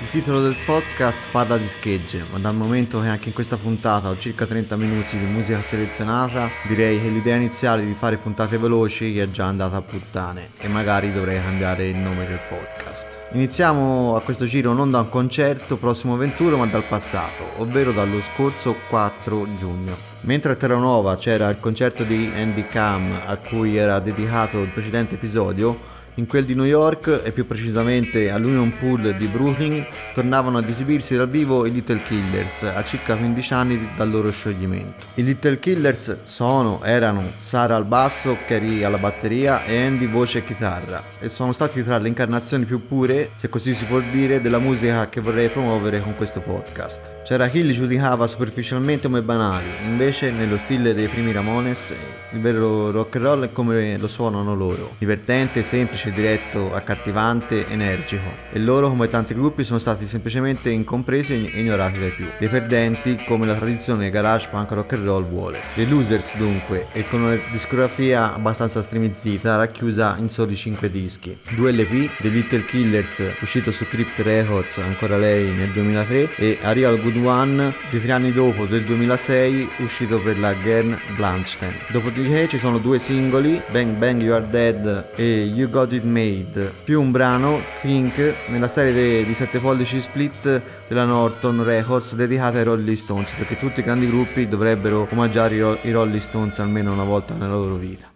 Il titolo del podcast parla di schegge, ma dal momento che anche in questa puntata ho circa 30 minuti di musica selezionata, direi che l'idea iniziale di fare puntate veloci è già andata a puttane e magari dovrei cambiare il nome del podcast. Iniziamo a questo giro non da un concerto prossimo 21 ma dal passato, ovvero dallo scorso 4 giugno. Mentre a Terranova c'era il concerto di Andy Cam a cui era dedicato il precedente episodio, in quel di New York e più precisamente all'Union Pool di Brooklyn tornavano ad esibirsi dal vivo i Little Killers a circa 15 anni dal loro scioglimento. I Little Killers sono, erano Sara al basso, Carrie alla batteria e Andy voce e chitarra e sono stati tra le incarnazioni più pure, se così si può dire, della musica che vorrei promuovere con questo podcast. C'era chi li giudicava superficialmente come banali, invece nello stile dei primi Ramones il vero rock and roll è come lo suonano loro, divertente, semplice, diretto, accattivante, energico. E loro, come tanti gruppi, sono stati semplicemente incompresi e ignorati dai più. Dei perdenti, come la tradizione garage punk rock and roll vuole. Dei losers dunque, e con una discografia abbastanza stremizzita, racchiusa in soli 5 dischi. Due LP, The Little Killers, uscito su Crypt Records, ancora lei nel 2003, e A Real Good One, di tre anni dopo, del 2006, uscito per la Gern Blanchstein. Dopodiché ci sono due singoli, Bang Bang You Are Dead e You Got It Made, più un brano, Think, nella serie di 7 pollici split della Norton Records dedicata ai Rolling Stones, perché tutti i grandi gruppi dovrebbero omaggiare i Rolling Stones almeno una volta nella loro vita.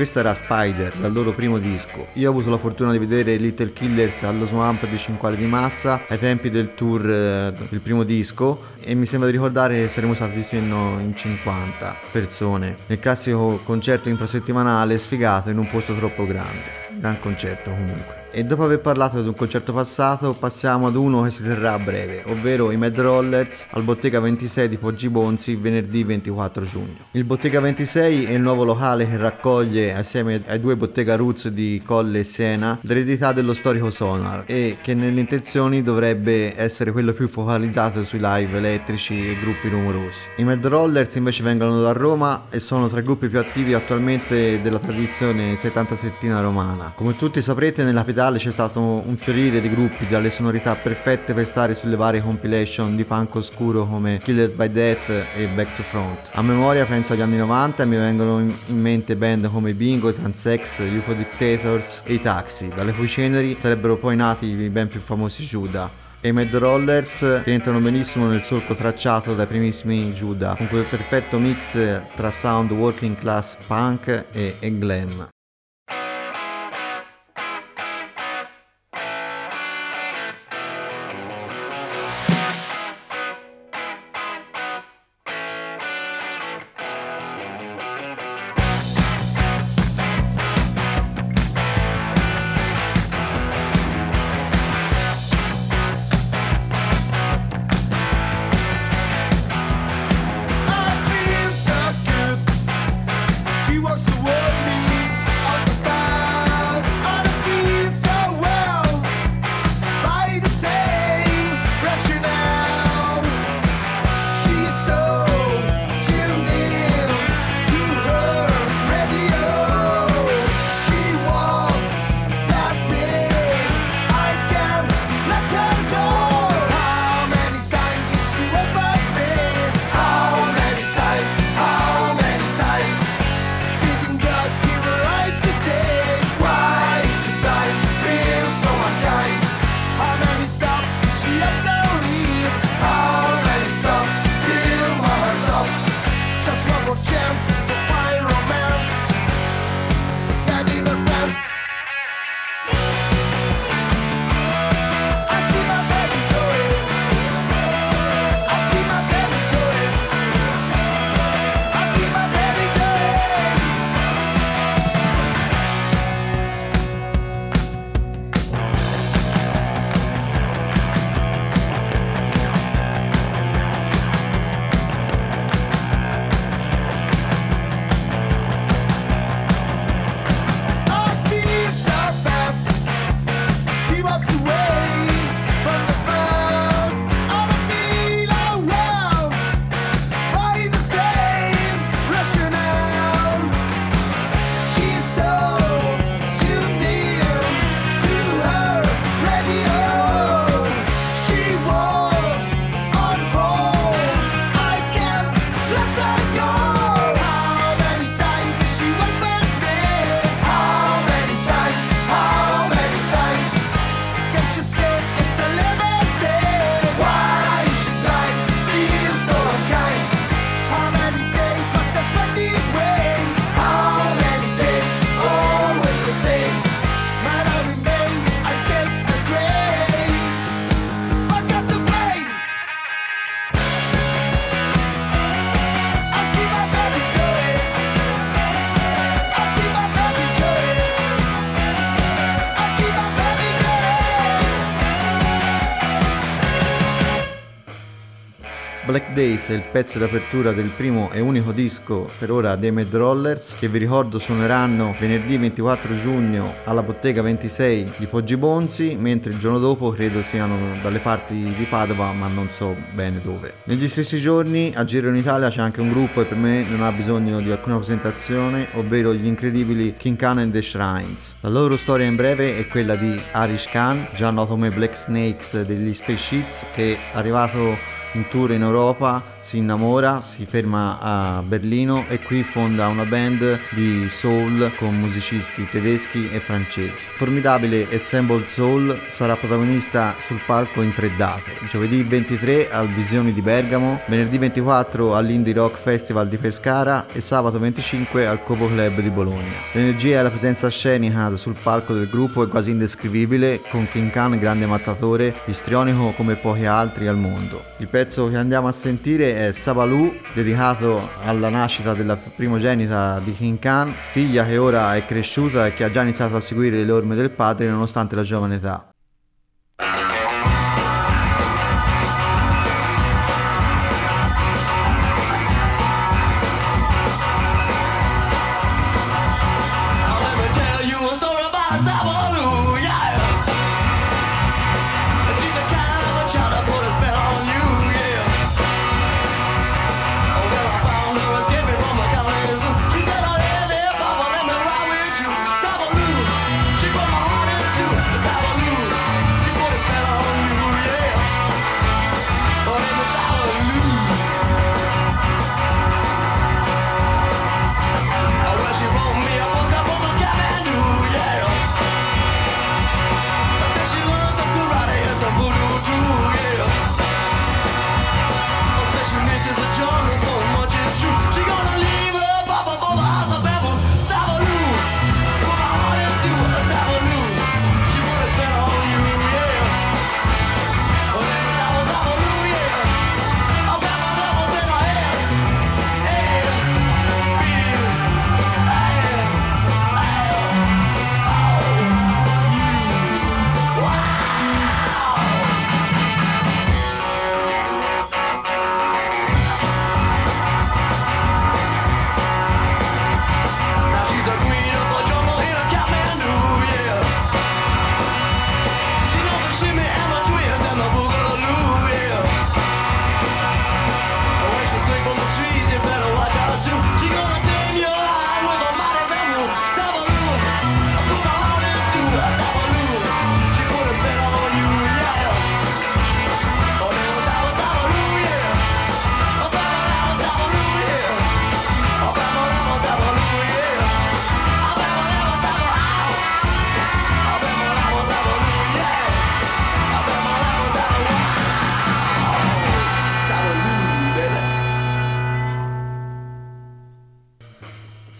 Questa era Spider, dal loro primo disco. Io ho avuto la fortuna di vedere Little Killers allo Swamp di Cinquale di Massa ai tempi del tour eh, del primo disco e mi sembra di ricordare che saremmo stati sino in 50 persone nel classico concerto infrasettimanale sfigato in un posto troppo grande. Gran concerto comunque. E dopo aver parlato di un concerto passato, passiamo ad uno che si terrà a breve, ovvero i Mad Rollers al Bottega 26 di Poggi Bonzi venerdì 24 giugno. Il Bottega 26 è il nuovo locale che raccoglie, assieme ai due Bottega Roots di Colle e Siena, l'eredità dello storico Sonar e che nelle intenzioni dovrebbe essere quello più focalizzato sui live elettrici e gruppi rumorosi. I Mad Rollers invece vengono da Roma e sono tra i gruppi più attivi attualmente della tradizione 77 romana. Come tutti saprete nella capitale c'è stato un fiorire di gruppi dalle sonorità perfette per stare sulle varie compilation di punk oscuro come Killed by Death e Back to Front. A memoria penso agli anni 90 e mi vengono in mente band come Bingo, Transex, UFO Dictators e i Taxi, dalle cui ceneri sarebbero poi nati i ben più famosi Judah e i Mad Rollers rientrano benissimo nel solco tracciato dai primissimi Judah, con quel perfetto mix tra sound working class punk e, e glam. Black Days è il pezzo d'apertura del primo e unico disco per ora dei Mad Rollers che vi ricordo suoneranno venerdì 24 giugno alla Bottega 26 di Poggi Bonzi mentre il giorno dopo credo siano dalle parti di Padova ma non so bene dove. Negli stessi giorni a Giro in Italia c'è anche un gruppo e per me non ha bisogno di alcuna presentazione ovvero gli incredibili King Khan and the Shrines. La loro storia in breve è quella di Arish Khan, già noto come Black Snakes degli Space Sheets che è arrivato in tour in Europa, si innamora, si ferma a Berlino e qui fonda una band di soul con musicisti tedeschi e francesi. Formidabile Assembled Soul sarà protagonista sul palco in tre date, giovedì 23 al Visioni di Bergamo, venerdì 24 all'Indie Rock Festival di Pescara e sabato 25 al Covo Club di Bologna. L'energia e la presenza scenica sul palco del gruppo è quasi indescrivibile, con King Khan grande mattatore, istrionico come pochi altri al mondo. Il pezzo che andiamo a sentire è Sabalù, dedicato alla nascita della primogenita di King Khan, figlia che ora è cresciuta e che ha già iniziato a seguire le orme del padre nonostante la giovane età.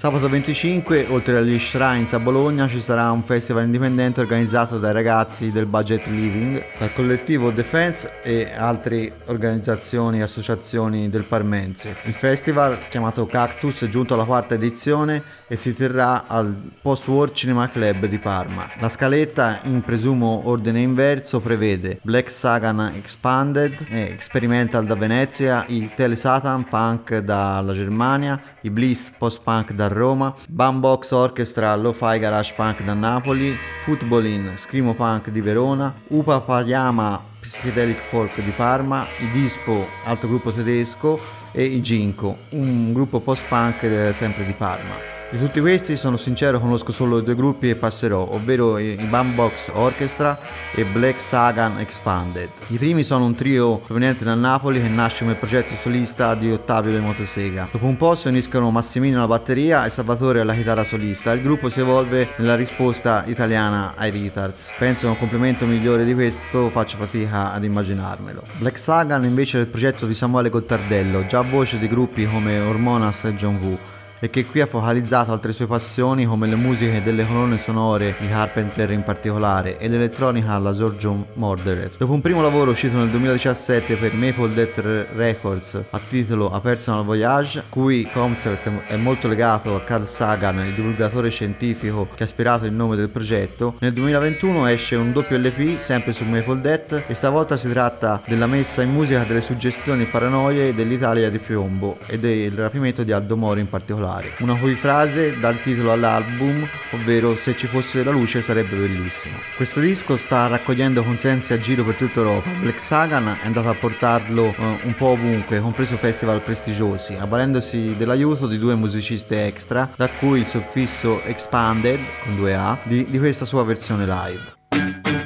Sabato 25, oltre agli Shrines a Bologna, ci sarà un festival indipendente organizzato dai ragazzi del Budget Living, dal collettivo Defense e altre organizzazioni e associazioni del Parmense. Il festival, chiamato Cactus, è giunto alla quarta edizione e si terrà al Post-War Cinema Club di Parma. La scaletta, in presumo ordine inverso, prevede Black Sagan Expanded, Experimental da Venezia, i Tele Satan Punk dalla Germania, i Bliss Post-Punk da Roma, Bumbox Orchestra Lo-Fi Garage Punk da Napoli, Footballin Scrimo Punk di Verona, Upa Payama Psychedelic Folk di Parma, i Dispo, altro gruppo tedesco, e i Ginko, un gruppo post-punk eh, sempre di Parma. Di tutti questi sono sincero conosco solo due gruppi e passerò, ovvero i Bumbox Orchestra e Black Sagan Expanded. I primi sono un trio proveniente da Napoli che nasce come progetto solista di Ottavio De Motosega. Dopo un po' si uniscono Massimino alla batteria e Salvatore alla chitarra solista. Il gruppo si evolve nella risposta italiana ai Retards. Penso che un complemento migliore di questo faccio fatica ad immaginarmelo. Black Sagan invece è il progetto di Samuele Gottardello, già voce di gruppi come Hormonas e John Woo e che qui ha focalizzato altre sue passioni come le musiche delle colonne sonore di Carpenter in particolare e l'elettronica alla Giorgio Morderer. Dopo un primo lavoro uscito nel 2017 per Maple Death Records a titolo A Personal Voyage, cui concept è molto legato a Carl Sagan, il divulgatore scientifico che ha ispirato il nome del progetto, nel 2021 esce un doppio LP sempre su Maple Death e stavolta si tratta della messa in musica delle suggestioni paranoie dell'Italia di piombo e del rapimento di Aldo Moro in particolare particolare. Una cui frase dà il titolo all'album, ovvero Se ci fosse la luce sarebbe bellissimo. Questo disco sta raccogliendo consensi a giro per tutta Europa. Black Sagan è andato a portarlo uh, un po' ovunque, compreso festival prestigiosi, avvalendosi dell'aiuto di due musiciste extra, da cui il suffisso Expanded, con due A, di, di questa sua versione live.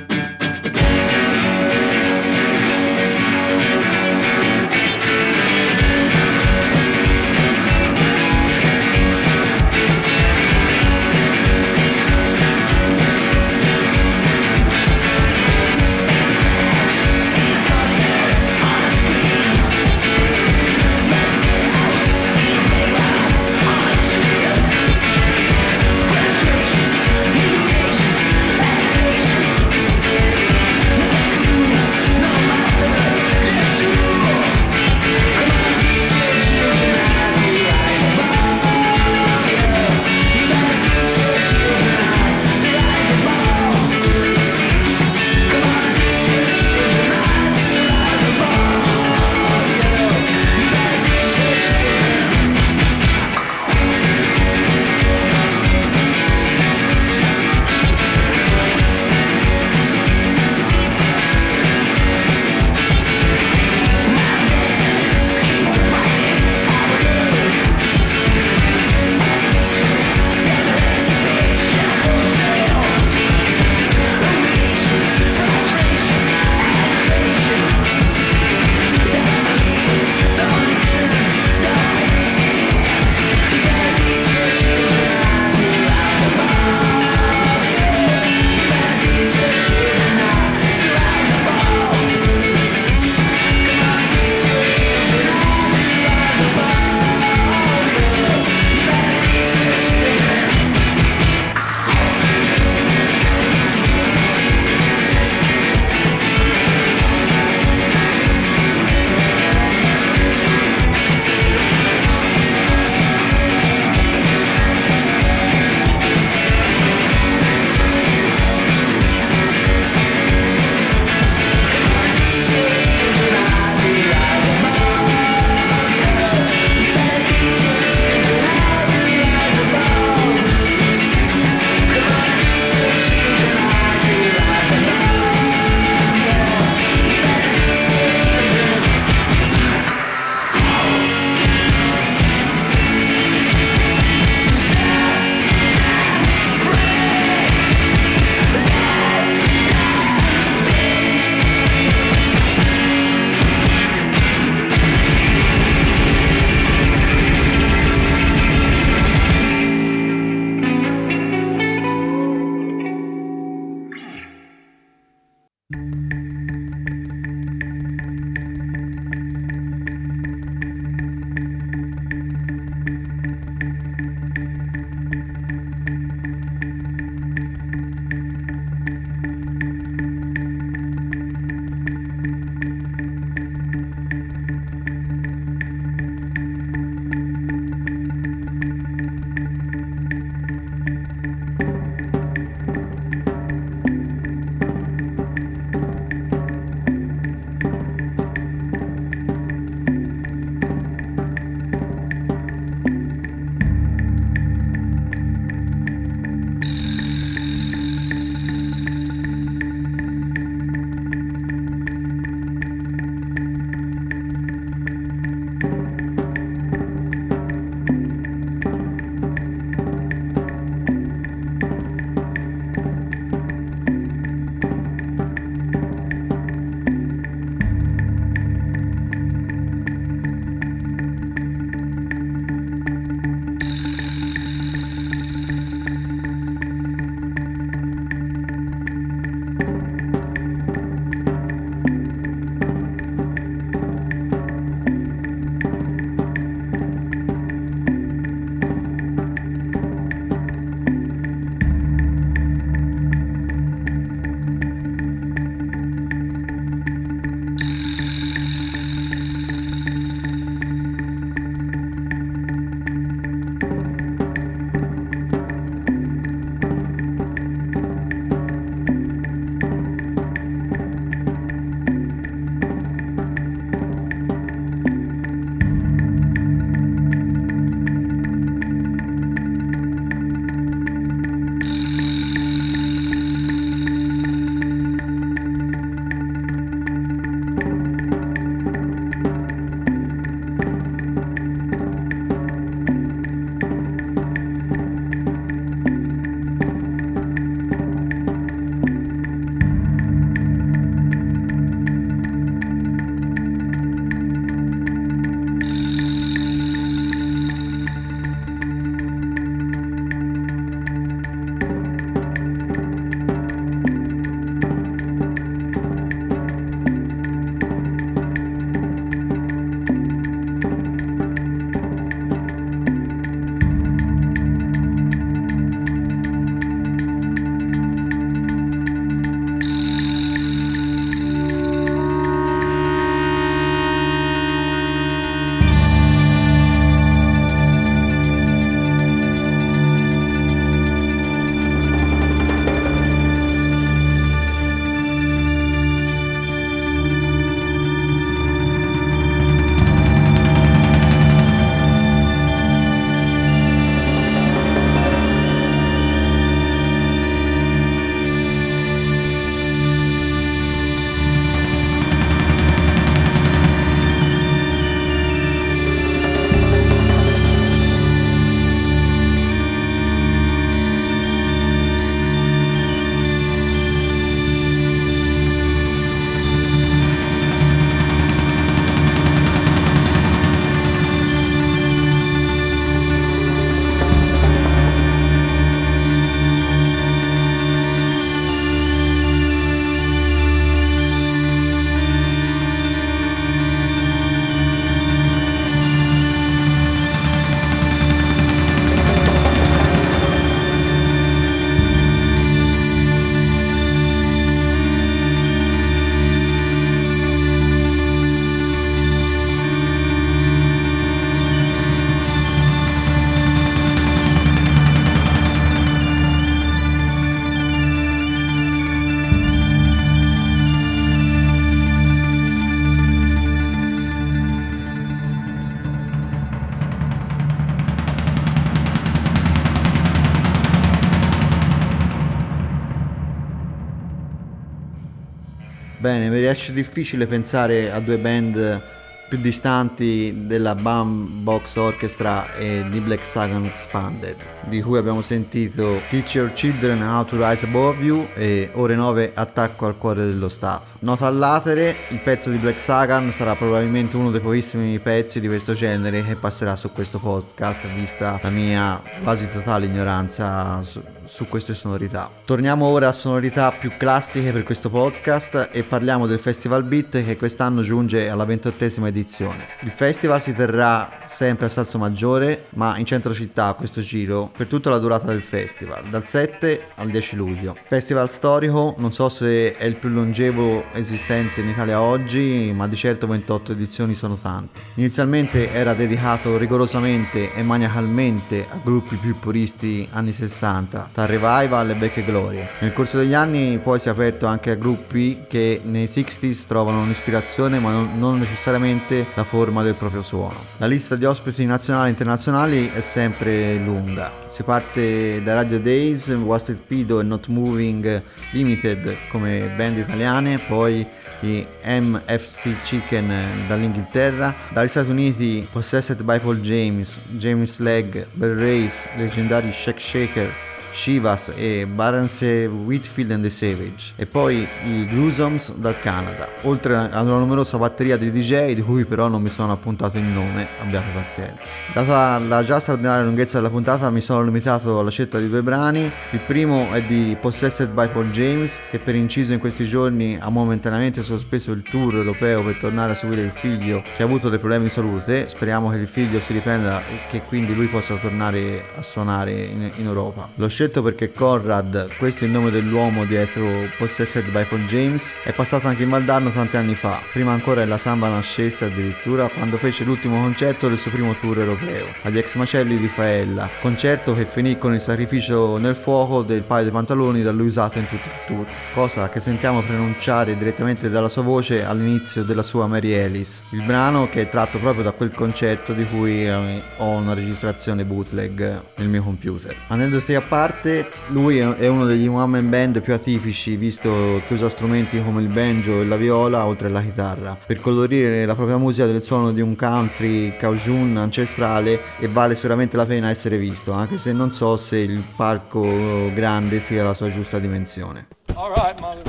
Bene, mi riesce difficile pensare a due band più distanti della Bam Box Orchestra e di Black Sagan Expanded, di cui abbiamo sentito Teach Your Children How to Rise Above You e Ore 9 Attacco al cuore dello Stato. Nota all'atere, il pezzo di Black Sagan sarà probabilmente uno dei pochissimi pezzi di questo genere che passerà su questo podcast, vista la mia quasi totale ignoranza su queste sonorità. Torniamo ora a sonorità più classiche per questo podcast e parliamo del Festival Beat che quest'anno giunge alla ventottesima edizione. Il festival si terrà sempre a Salso Maggiore, ma in centro città questo giro per tutta la durata del festival, dal 7 al 10 luglio. Festival storico, non so se è il più longevo esistente in Italia oggi, ma di certo 28 edizioni sono tante. Inizialmente era dedicato rigorosamente e maniacalmente a gruppi più puristi anni 60, tra revival e vecchie glorie. Nel corso degli anni poi si è aperto anche a gruppi che nei 60s trovano un'ispirazione ma non, non necessariamente la forma del proprio suono. La lista di ospiti nazionali e internazionali è sempre lunga. Si parte da Radio Days, Wasted Pido e Not Moving Limited come band italiane, poi i MFC Chicken dall'Inghilterra, dagli Stati Uniti Possessed by Paul James, James Legg, Bell Race, leggendari Shake Shaker, Shivas e Barence Whitfield and the Savage e poi i Gruesomes dal Canada, oltre a una numerosa batteria di DJ di cui però non mi sono appuntato il nome, abbiate pazienza. Data la già straordinaria lunghezza della puntata mi sono limitato alla scelta di due brani, il primo è di Possessed by Paul James che per inciso in questi giorni ha momentaneamente sospeso il tour europeo per tornare a seguire il figlio che ha avuto dei problemi di salute, speriamo che il figlio si riprenda e che quindi lui possa tornare a suonare in, in Europa. Lo scelto perché Conrad, questo è il nome dell'uomo dietro Possessed by Paul James, è passato anche in Valdarno tanti anni fa, prima ancora che la samba nascesse addirittura quando fece l'ultimo concerto del suo primo tour europeo, agli ex macelli di Faella, concerto che finì con il sacrificio nel fuoco del paio di pantaloni da lui usato in tutto il tour, cosa che sentiamo pronunciare direttamente dalla sua voce all'inizio della sua Mary Ellis, il brano che è tratto proprio da quel concerto di cui eh, ho una registrazione bootleg nel mio computer. Aneddoti a parte, parte lui è uno degli one band più atipici visto che usa strumenti come il banjo e la viola oltre alla chitarra per colorire la propria musica del suono di un country cajun ancestrale e vale sicuramente la pena essere visto anche se non so se il palco grande sia la sua giusta dimensione. Alright mother.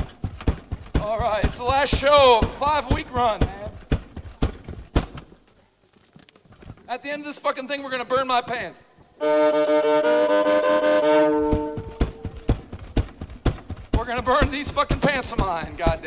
Alright, it's the last show of five week run. At the end of this fucking thing we're gonna burn my pants. We're gonna burn these fucking pants of mine, God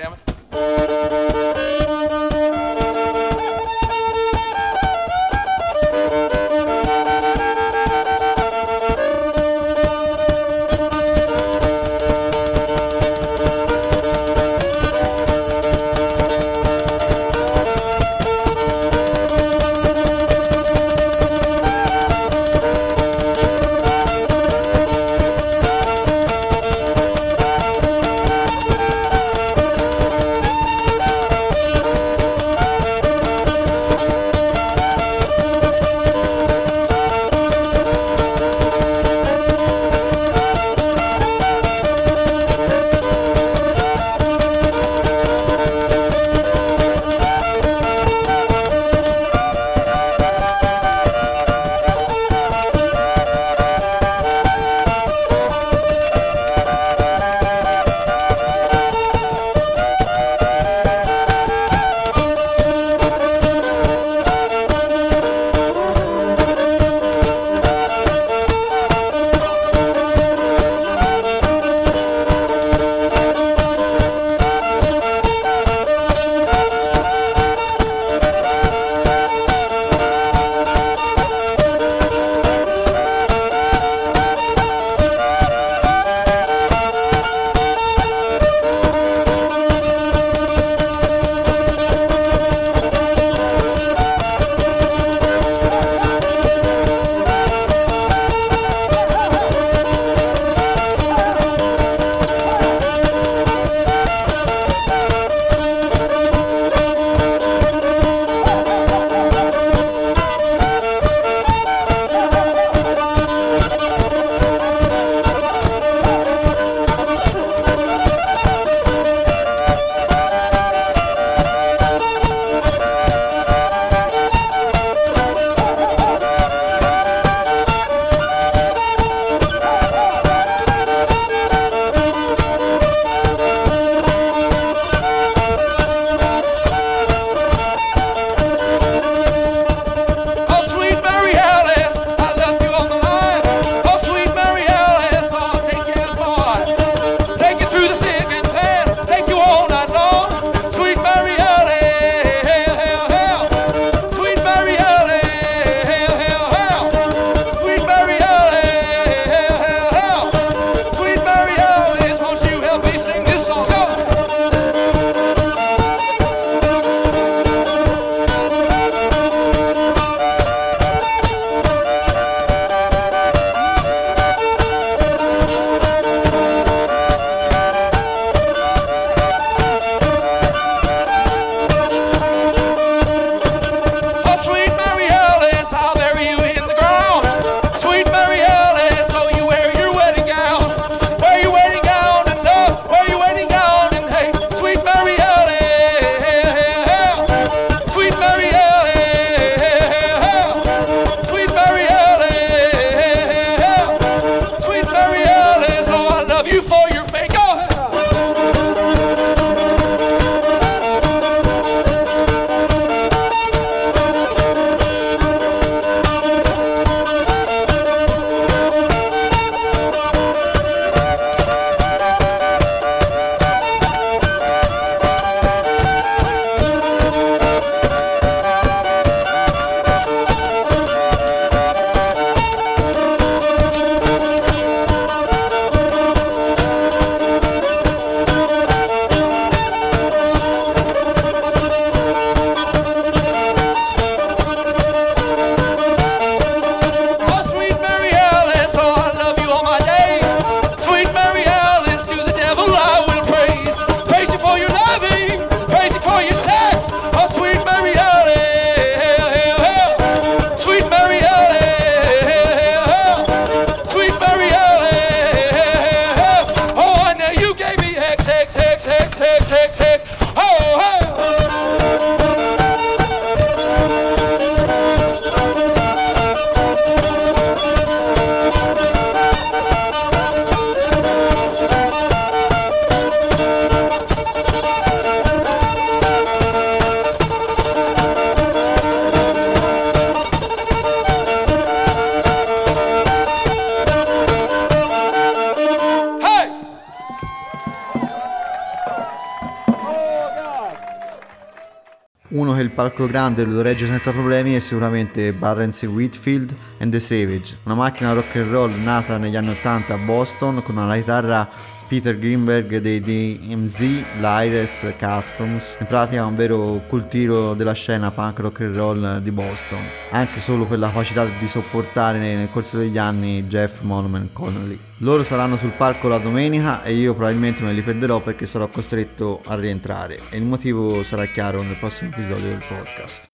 Palco grande lo regge senza problemi è sicuramente Barrens Whitfield and the Savage, una macchina rock and roll nata negli anni 80 a Boston con una chitarra Peter Greenberg dei DMZ Lyres Customs, in pratica un vero cultiro della scena punk rock and roll di Boston, anche solo per la capacità di sopportare nel corso deggi anni Jeff Monument Connolly. Loro saranno sul palco la domenica e io probabilmente me li perderò perché sarò costretto a rientrare e il motivo sarà chiaro nel prossimo episodio del podcast.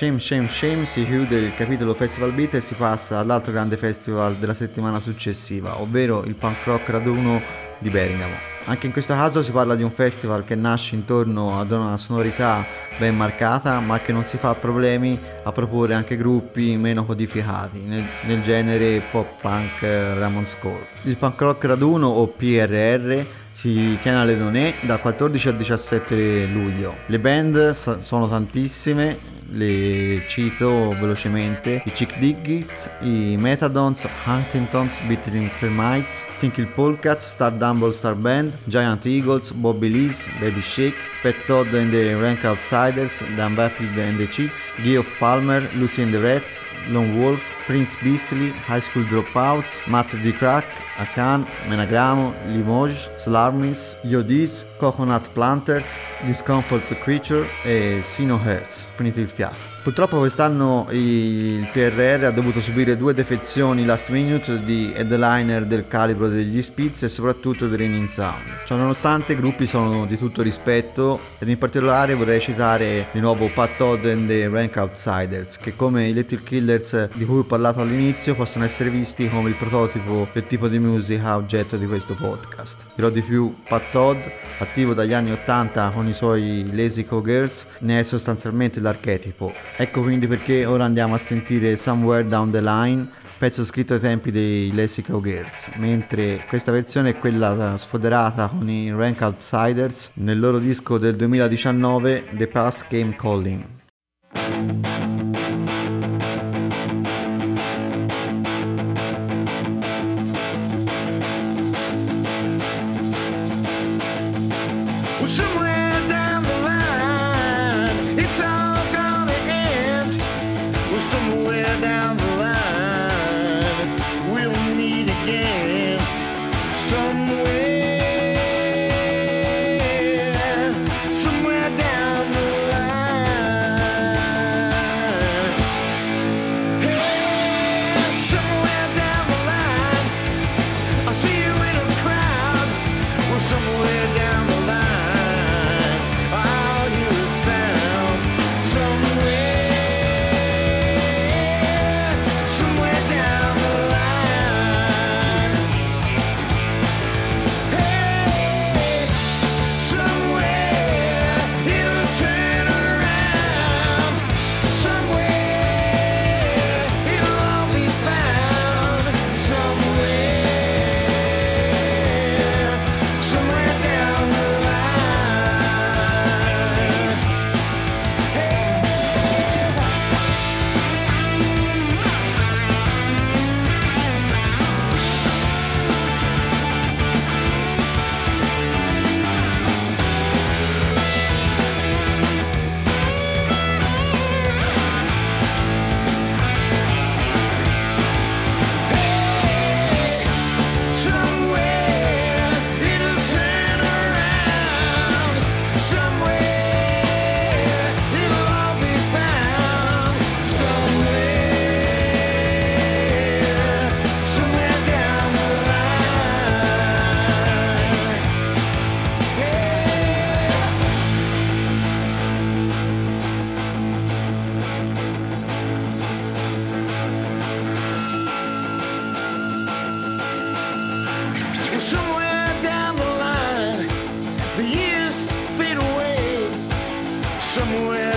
Shame Shame Shame si chiude il capitolo Festival Beat e si passa all'altro grande festival della settimana successiva, ovvero il Punk Rock Raduno di Bergamo. Anche in questo caso si parla di un festival che nasce intorno ad una sonorità ben marcata, ma che non si fa problemi a proporre anche gruppi meno codificati nel, nel genere pop punk Ramones Core. Il Punk Rock Raduno o PRR si tiene alle Donè dal 14 al 17 luglio. Le band sono tantissime, le cito velocemente, i Chick Diggit, i Metadons, Huntingtons, Bittering Termites, Stinky Polecats, Star Dumble Star Band, Giant Eagles, Bobby Lees, Baby Shakes, Pet Todd and the Rank Outsiders, Dan Vapid and the Cheats, Geoff Palmer, Lucy and the Rats, Lone Wolf, Prince Beastly, High School Dropouts, Matt D. Crack, Akan, Menagramo, Limoges, Slarmis, Yodiz, Coconut Planters, Discomfort Creature e Sino Hertz. Finito il fiato. Purtroppo quest'anno il PRR ha dovuto subire due defezioni last minute di headliner del calibro degli Spitz e soprattutto di Raining Sound. Ciononostante i gruppi sono di tutto rispetto ed in particolare vorrei citare di nuovo Pat Todd and the Rank Outsiders che come i Little Killers di cui ho parlato all'inizio possono essere visti come il prototipo del tipo di musica oggetto di questo podcast. Dirò di più, Pat Todd, attivo dagli anni 80 con i suoi Lazy Girls, ne è sostanzialmente l'archetipo Ecco quindi perché ora andiamo a sentire Somewhere Down the Line, pezzo scritto ai tempi dei Lessico Girls, mentre questa versione è quella sfoderata con i Rank Outsiders nel loro disco del 2019 The Past Came Calling.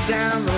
down the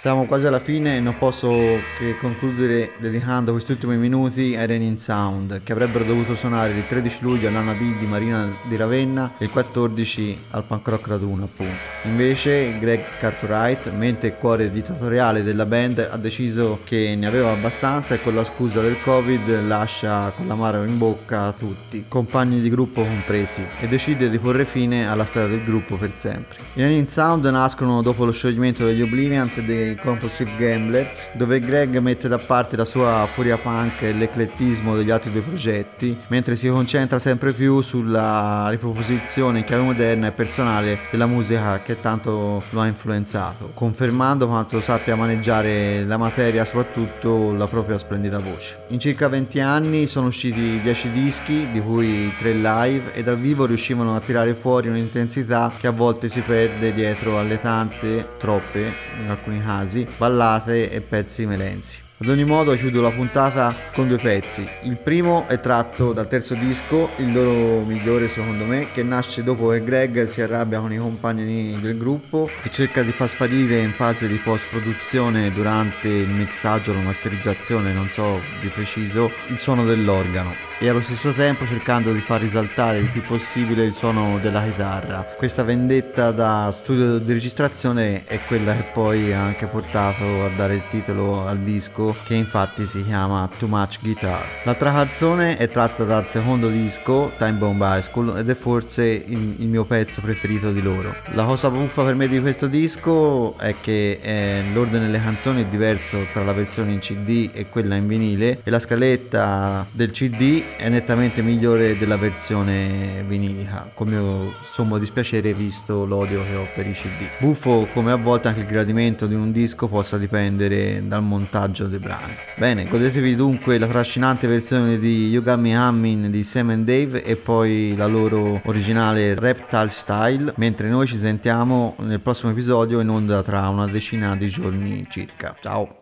Siamo quasi alla fine e non posso che concludere dedicando questi ultimi minuti ai Raining Sound che avrebbero dovuto suonare il 13 luglio all'Anna B di Marina di Ravenna e il 14 al Punk Rock Raduno appunto. Invece Greg Cartwright, mente e cuore dittatoriale della band, ha deciso che ne aveva abbastanza e con la scusa del covid lascia con l'amaro in bocca a tutti, compagni di gruppo compresi, e decide di porre fine alla storia del gruppo per sempre. I Raining Sound nascono dopo lo scioglimento degli Oblivions e dei Compulsive Gamblers, dove Greg mette da parte la sua furia punk e l'eclettismo degli altri due progetti, mentre si concentra sempre più sulla riproposizione in chiave moderna e personale della musica che tanto lo ha influenzato, confermando quanto sappia maneggiare la materia, soprattutto la propria splendida voce. In circa 20 anni sono usciti 10 dischi, di cui 3 live, e dal vivo riuscivano a tirare fuori un'intensità che a volte si perde dietro alle tante, troppe, in alcuni casi, casi, ballate e pezzi melenzi. Ad ogni modo chiudo la puntata con due pezzi. Il primo è tratto dal terzo disco, il loro migliore secondo me, che nasce dopo che Greg si arrabbia con i compagni del gruppo e cerca di far sparire in fase di post produzione durante il mixaggio la masterizzazione, non so di preciso, il suono dell'organo e allo stesso tempo cercando di far risaltare il più possibile il suono della chitarra. Questa vendetta da studio di registrazione è quella che poi ha anche portato a dare il titolo al disco che infatti si chiama Too Much Guitar. L'altra canzone è tratta dal secondo disco, Time Bomb High School, ed è forse il, il mio pezzo preferito di loro. La cosa buffa per me di questo disco è che eh, l'ordine delle canzoni è diverso tra la versione in CD e quella in vinile e la scaletta del CD è nettamente migliore della versione vinilica, con mio sommo dispiacere visto l'odio che ho per i CD. Buffo come a volte anche il gradimento di un disco possa dipendere dal montaggio dei brani. Bene, godetevi dunque la trascinante versione di Me Humming di Sam and Dave e poi la loro originale Reptile Style, mentre noi ci sentiamo nel prossimo episodio in onda tra una decina di giorni circa. Ciao!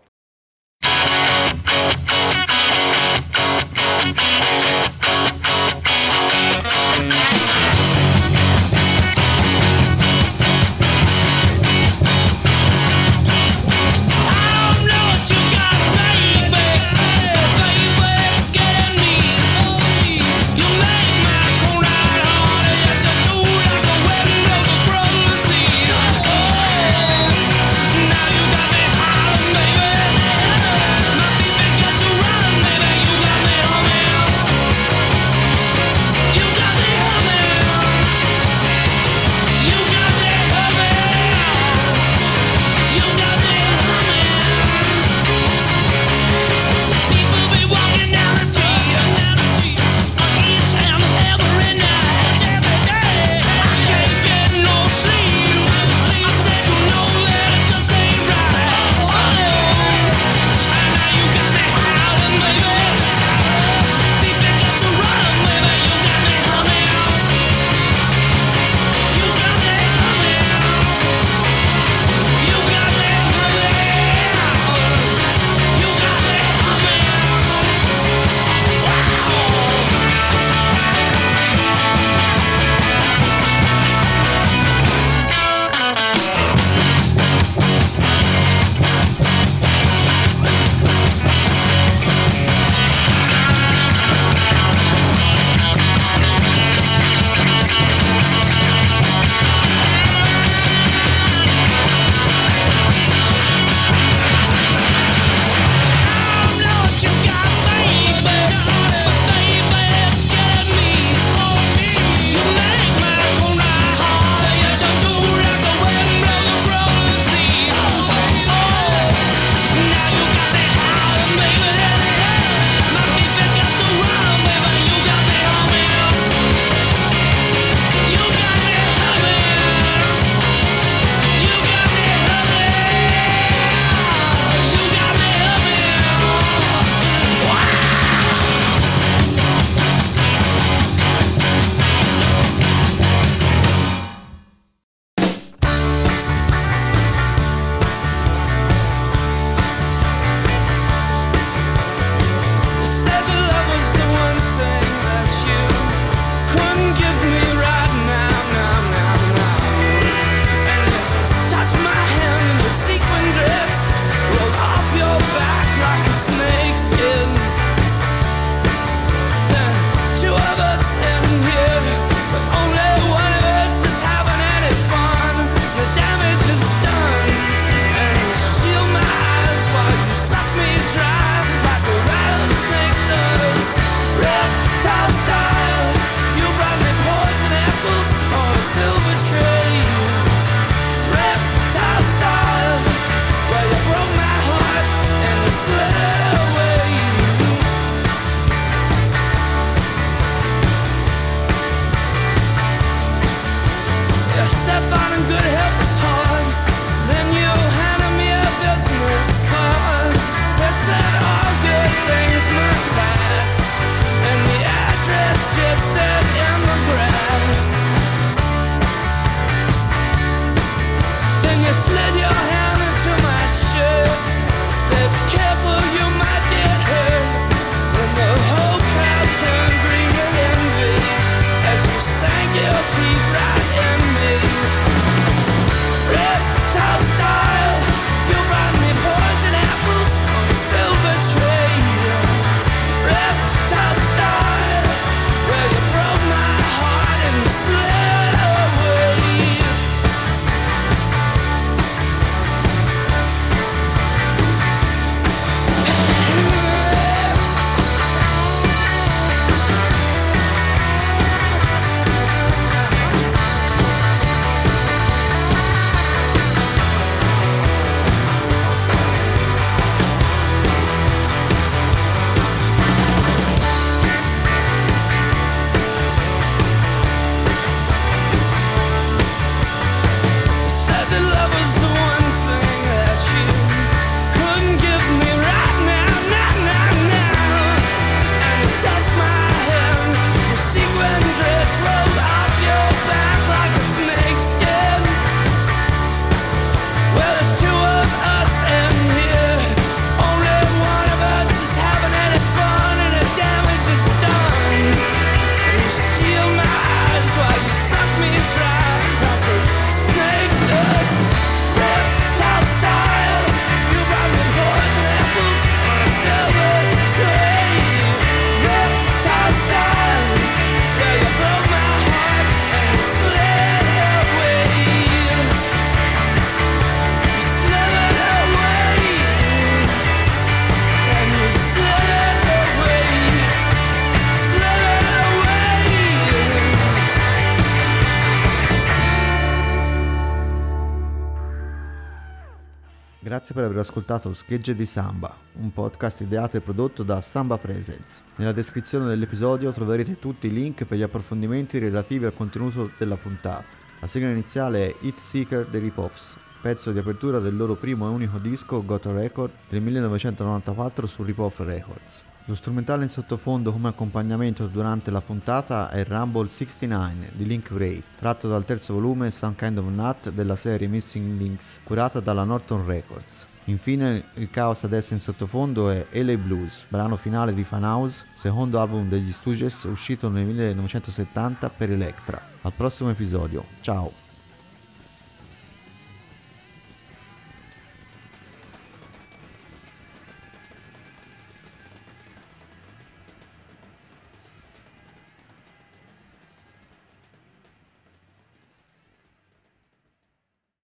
Grazie per aver ascoltato Schegge di Samba, un podcast ideato e prodotto da Samba Presence. Nella descrizione dell'episodio troverete tutti i link per gli approfondimenti relativi al contenuto della puntata. La sigla iniziale è Hit Seeker dei Ripoffs, pezzo di apertura del loro primo e unico disco Got a Record del 1994 su Ripoff Records. Lo strumentale in sottofondo come accompagnamento durante la puntata è Rumble 69 di Link Ray, tratto dal terzo volume Some Kind of Nut della serie Missing Links, curata dalla Norton Records. Infine il caos adesso in sottofondo è LA Blues, brano finale di Fan House, secondo album degli Stooges uscito nel 1970 per Electra. Al prossimo episodio, ciao!